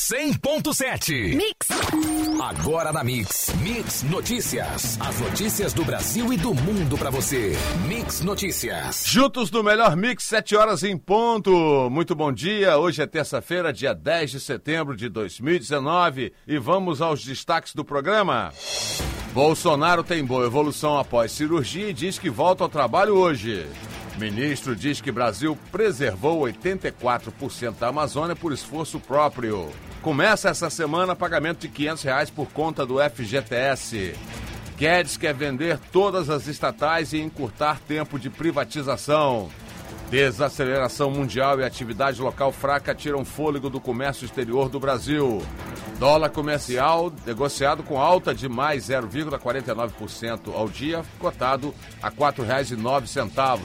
100.7. Mix. Agora na Mix. Mix Notícias. As notícias do Brasil e do mundo pra você. Mix Notícias. Juntos no melhor Mix, 7 horas em ponto. Muito bom dia. Hoje é terça-feira, dia 10 de setembro de 2019. E vamos aos destaques do programa. Bolsonaro tem boa evolução após cirurgia e diz que volta ao trabalho hoje. Ministro diz que Brasil preservou 84% da Amazônia por esforço próprio. Começa essa semana pagamento de 500 reais por conta do FGTS. Guedes quer vender todas as estatais e encurtar tempo de privatização. Desaceleração mundial e atividade local fraca tiram fôlego do comércio exterior do Brasil. Dólar comercial negociado com alta de mais 0,49% ao dia, cotado a R$ 4,09.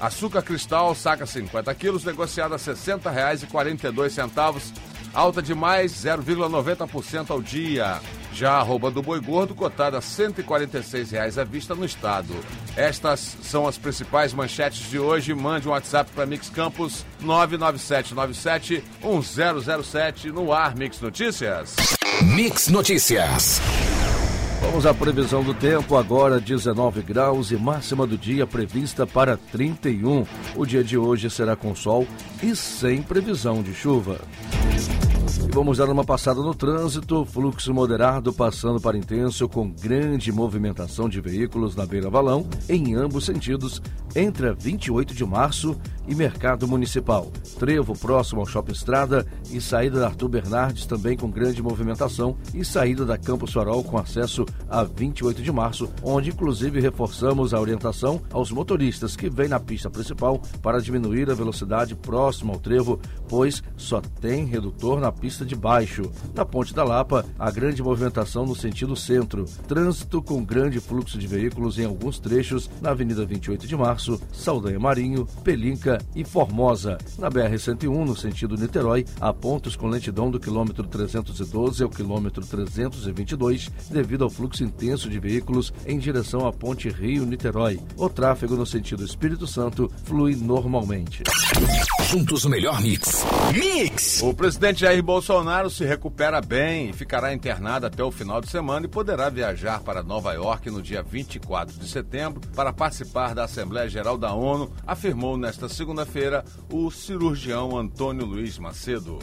Açúcar cristal, saca 50 quilos, negociado a R$ 60,42, alta de mais 0,90% ao dia. Já a arroba do boi gordo, cotada a R$ 146,00 à vista no estado. Estas são as principais manchetes de hoje. Mande um WhatsApp para Mix Campos 99797-1007 no ar Mix Notícias. Mix Notícias. Vamos à previsão do tempo, agora 19 graus e máxima do dia prevista para 31. O dia de hoje será com sol e sem previsão de chuva. Vamos dar uma passada no trânsito, fluxo moderado passando para intenso com grande movimentação de veículos na Beira Valão em ambos sentidos entre a 28 de março e Mercado Municipal. Trevo próximo ao Shopping Estrada e saída da Arthur Bernardes também com grande movimentação e saída da Campos Farol com acesso a 28 de março, onde inclusive reforçamos a orientação aos motoristas que vêm na pista principal para diminuir a velocidade próximo ao trevo, pois só tem redutor na pista de baixo. Na Ponte da Lapa, a grande movimentação no sentido centro. Trânsito com grande fluxo de veículos em alguns trechos na Avenida 28 de Março Março, Saldanha Marinho, Pelinca e Formosa. Na BR-101, no sentido Niterói, há pontos com lentidão do quilômetro 312 ao quilômetro 322, devido ao fluxo intenso de veículos em direção à ponte Rio-Niterói. O tráfego no sentido Espírito Santo flui normalmente. Juntos o melhor mix. Mix! O presidente Jair Bolsonaro se recupera bem e ficará internado até o final de semana e poderá viajar para Nova York no dia 24 de setembro para participar da Assembleia Geral da ONU, afirmou nesta segunda-feira o cirurgião Antônio Luiz Macedo.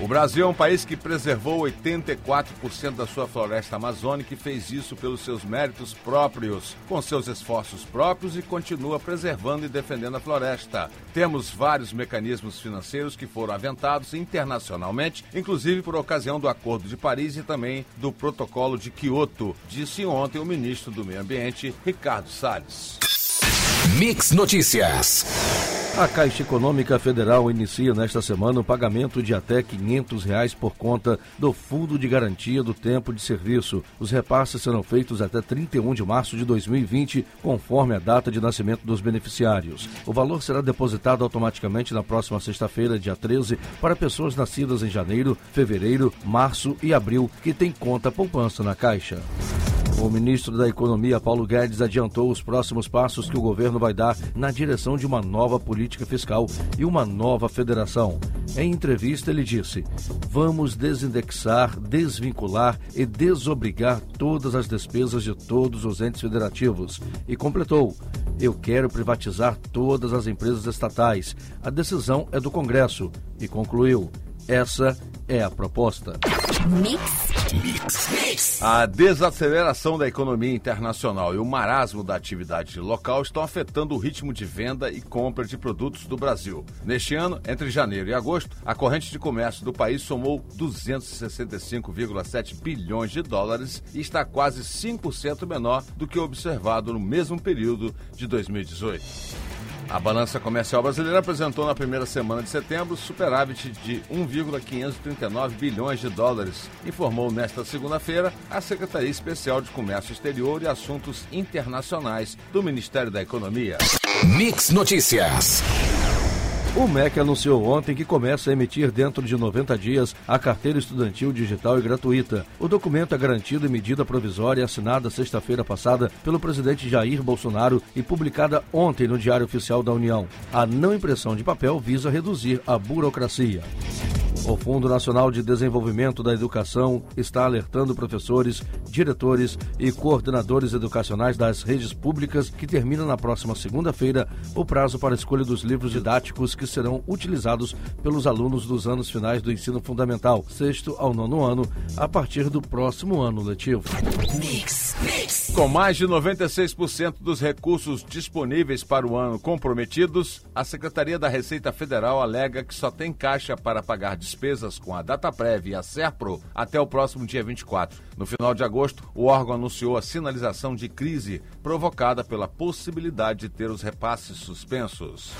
O Brasil é um país que preservou 84% da sua floresta amazônica e fez isso pelos seus méritos próprios, com seus esforços próprios e continua preservando e defendendo a floresta. Temos vários mecanismos financeiros que foram aventados internacionalmente, inclusive por ocasião do Acordo de Paris e também do Protocolo de Quioto, disse ontem o ministro do Meio Ambiente, Ricardo Salles. Mix Notícias. A Caixa Econômica Federal inicia nesta semana o pagamento de até 500 reais por conta do Fundo de Garantia do Tempo de Serviço. Os repasses serão feitos até 31 de março de 2020, conforme a data de nascimento dos beneficiários. O valor será depositado automaticamente na próxima sexta-feira, dia 13, para pessoas nascidas em janeiro, fevereiro, março e abril que têm conta poupança na Caixa. O ministro da Economia, Paulo Guedes, adiantou os próximos passos que o governo vai dar na direção de uma nova política fiscal e uma nova federação. Em entrevista, ele disse: Vamos desindexar, desvincular e desobrigar todas as despesas de todos os entes federativos. E completou: Eu quero privatizar todas as empresas estatais. A decisão é do Congresso. E concluiu: Essa é a proposta. Mix. A desaceleração da economia internacional e o marasmo da atividade local estão afetando o ritmo de venda e compra de produtos do Brasil. Neste ano, entre janeiro e agosto, a corrente de comércio do país somou 265,7 bilhões de dólares e está quase 5% menor do que o observado no mesmo período de 2018. A balança comercial brasileira apresentou na primeira semana de setembro superávit de 1,539 bilhões de dólares, informou nesta segunda-feira a Secretaria Especial de Comércio Exterior e Assuntos Internacionais do Ministério da Economia. Mix Notícias. O MEC anunciou ontem que começa a emitir dentro de 90 dias a carteira estudantil digital e gratuita. O documento é garantido em medida provisória assinada sexta-feira passada pelo presidente Jair Bolsonaro e publicada ontem no Diário Oficial da União. A não impressão de papel visa reduzir a burocracia. O Fundo Nacional de Desenvolvimento da Educação está alertando professores, diretores e coordenadores educacionais das redes públicas que termina na próxima segunda-feira o prazo para a escolha dos livros didáticos que serão utilizados pelos alunos dos anos finais do ensino fundamental, sexto ao nono ano, a partir do próximo ano letivo. Mix, mix. Com mais de 96% dos recursos disponíveis para o ano comprometidos, a Secretaria da Receita Federal alega que só tem caixa para pagar despesas com a data prévia e a SERPRO até o próximo dia 24. No final de agosto, o órgão anunciou a sinalização de crise provocada pela possibilidade de ter os repasses suspensos.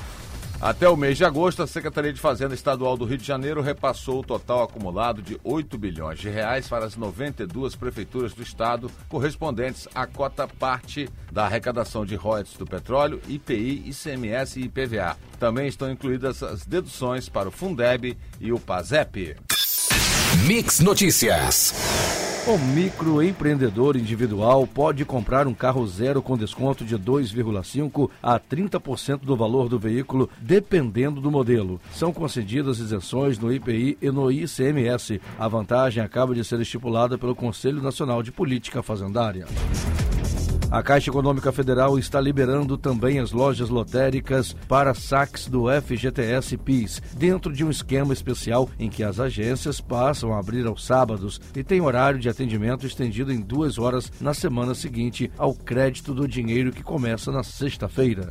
Até o mês de agosto, a Secretaria de Fazenda Estadual do Rio de Janeiro repassou o total acumulado de 8 bilhões de reais para as 92 prefeituras do estado, correspondentes à cota parte da arrecadação de royalties do petróleo, IPI, ICMS e IPVA. Também estão incluídas as deduções para o Fundeb e o PASEP. Mix Notícias. O microempreendedor individual pode comprar um carro zero com desconto de 2,5% a 30% do valor do veículo, dependendo do modelo. São concedidas isenções no IPI e no ICMS. A vantagem acaba de ser estipulada pelo Conselho Nacional de Política Fazendária. A Caixa Econômica Federal está liberando também as lojas lotéricas para saques do FGTS PIS, dentro de um esquema especial em que as agências passam a abrir aos sábados e tem horário de atendimento estendido em duas horas na semana seguinte ao crédito do dinheiro que começa na sexta-feira.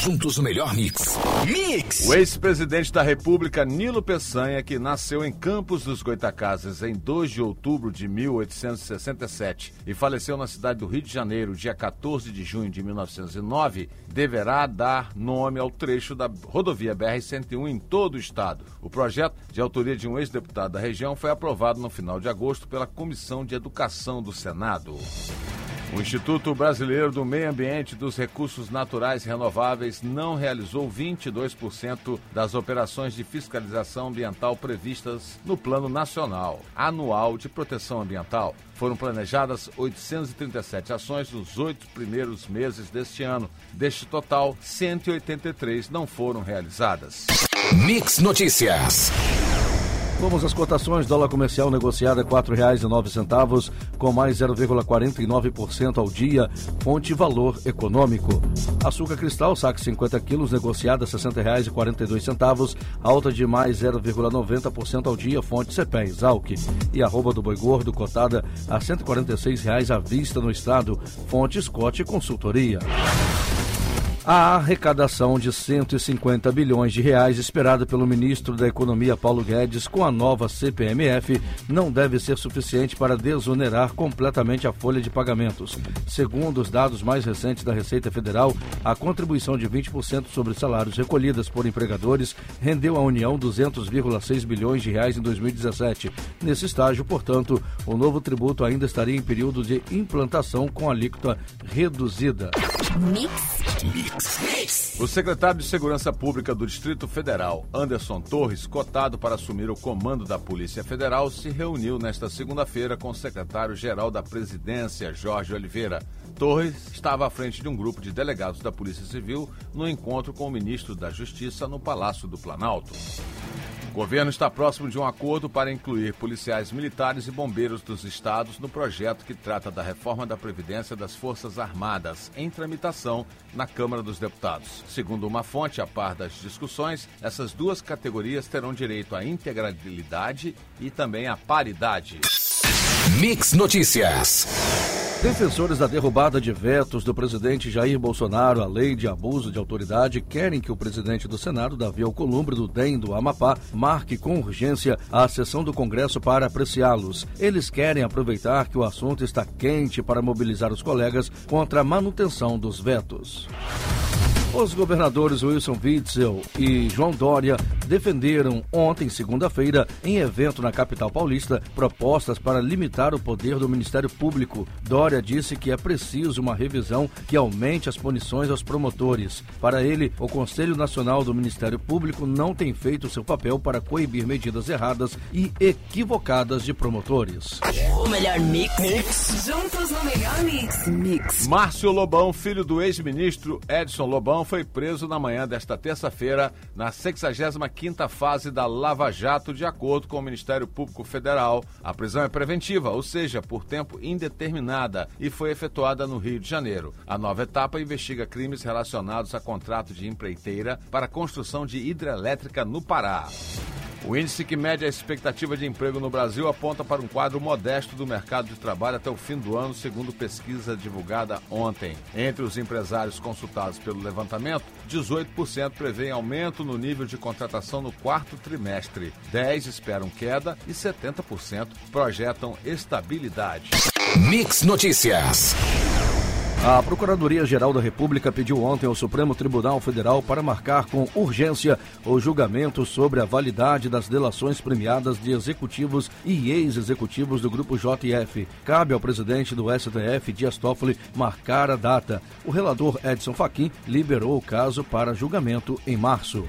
Juntos o melhor mix. Mix! O ex-presidente da República, Nilo Peçanha, que nasceu em Campos dos Goitacazes em 2 de outubro de 1867 e faleceu na cidade do Rio de Janeiro dia 14 de junho de 1909, deverá dar nome ao trecho da rodovia BR-101 em todo o estado. O projeto, de autoria de um ex-deputado da região, foi aprovado no final de agosto pela Comissão de Educação do Senado. O Instituto Brasileiro do Meio Ambiente e dos Recursos Naturais Renováveis não realizou 22% das operações de fiscalização ambiental previstas no Plano Nacional Anual de Proteção Ambiental. Foram planejadas 837 ações nos oito primeiros meses deste ano. Deste total, 183 não foram realizadas. Mix Notícias. Vamos às cotações. Dólar comercial negociada R$ 4,09, com mais 0,49% ao dia. Fonte Valor Econômico. Açúcar cristal, saque 50 quilos, negociada R$ 60,42, alta de mais 0,90% ao dia. Fonte Cepé Exalc. E arroba do boi gordo, cotada a R$ 146,00 à vista no estado. Fonte Scott Consultoria. A arrecadação de 150 bilhões de reais esperada pelo ministro da Economia Paulo Guedes com a nova CPMF não deve ser suficiente para desonerar completamente a folha de pagamentos. Segundo os dados mais recentes da Receita Federal, a contribuição de 20% sobre salários recolhidas por empregadores rendeu à União 200,6 bilhões de reais em 2017. Nesse estágio, portanto, o novo tributo ainda estaria em período de implantação com alíquota reduzida. Mix. O secretário de Segurança Pública do Distrito Federal, Anderson Torres, cotado para assumir o comando da Polícia Federal, se reuniu nesta segunda-feira com o secretário-geral da Presidência, Jorge Oliveira. Torres estava à frente de um grupo de delegados da Polícia Civil no encontro com o ministro da Justiça no Palácio do Planalto. O governo está próximo de um acordo para incluir policiais militares e bombeiros dos estados no projeto que trata da reforma da Previdência das Forças Armadas, em tramitação na Câmara dos Deputados. Segundo uma fonte a par das discussões, essas duas categorias terão direito à integralidade e também à paridade. Mix Notícias. Defensores da derrubada de vetos do presidente Jair Bolsonaro à lei de abuso de autoridade querem que o presidente do Senado, Davi Alcolumbre, do DEM do Amapá, marque com urgência a sessão do Congresso para apreciá-los. Eles querem aproveitar que o assunto está quente para mobilizar os colegas contra a manutenção dos vetos. Os governadores Wilson Witzel e João Dória defenderam ontem, segunda-feira, em evento na capital paulista, propostas para limitar o poder do Ministério Público. Dória disse que é preciso uma revisão que aumente as punições aos promotores. Para ele, o Conselho Nacional do Ministério Público não tem feito seu papel para coibir medidas erradas e equivocadas de promotores. O melhor mix. mix. Juntos no melhor mix. Mix. Márcio Lobão, filho do ex-ministro Edson Lobão, Foi preso na manhã desta terça-feira na 65ª fase da Lava Jato, de acordo com o Ministério Público Federal. A prisão é preventiva, ou seja, por tempo indeterminada, e foi efetuada no Rio de Janeiro. A nova etapa investiga crimes relacionados a contrato de empreiteira para construção de hidrelétrica no Pará. O índice que mede a expectativa de emprego no Brasil aponta para um quadro modesto do mercado de trabalho até o fim do ano, segundo pesquisa divulgada ontem. Entre os empresários consultados pelo levantamento, 18% prevêem aumento no nível de contratação no quarto trimestre, 10% esperam queda e 70% projetam estabilidade. Mix Notícias. A Procuradoria-Geral da República pediu ontem ao Supremo Tribunal Federal para marcar com urgência o julgamento sobre a validade das delações premiadas de executivos e ex-executivos do Grupo JF. Cabe ao presidente do STF, Dias Toffoli, marcar a data. O relator Edson Fachin liberou o caso para julgamento em março.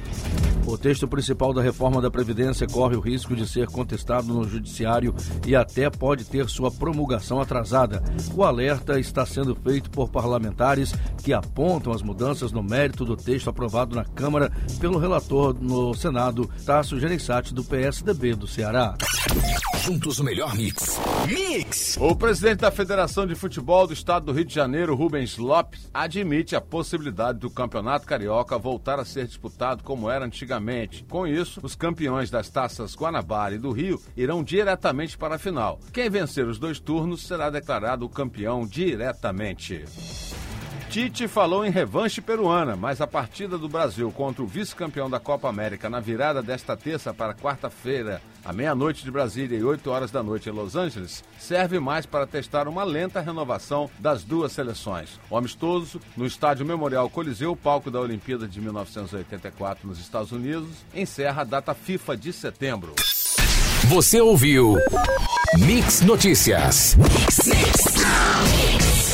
O texto principal da reforma da Previdência corre o risco de ser contestado no Judiciário e até pode ter sua promulgação atrasada. O alerta está sendo feito por parlamentares que apontam as mudanças no mérito do texto aprovado na Câmara pelo relator no Senado, Tasso Gereissati, do PSDB do Ceará. Juntos o melhor mix. Mix! O presidente da Federação de Futebol do Estado do Rio de Janeiro, Rubens Lopes, admite a possibilidade do Campeonato Carioca voltar a ser disputado como era antigamente. Com isso, os campeões das taças Guanabara e do Rio irão diretamente para a final. Quem vencer os dois turnos será declarado o campeão diretamente. Tite falou em revanche peruana, mas a partida do Brasil contra o vice-campeão da Copa América na virada desta terça para quarta-feira, à meia-noite de Brasília e 8 horas da noite em Los Angeles, serve mais para testar uma lenta renovação das duas seleções. O amistoso, no estádio Memorial Coliseu, palco da Olimpíada de 1984 nos Estados Unidos, encerra a data FIFA de setembro. Você ouviu Mix Notícias. Mix, mix.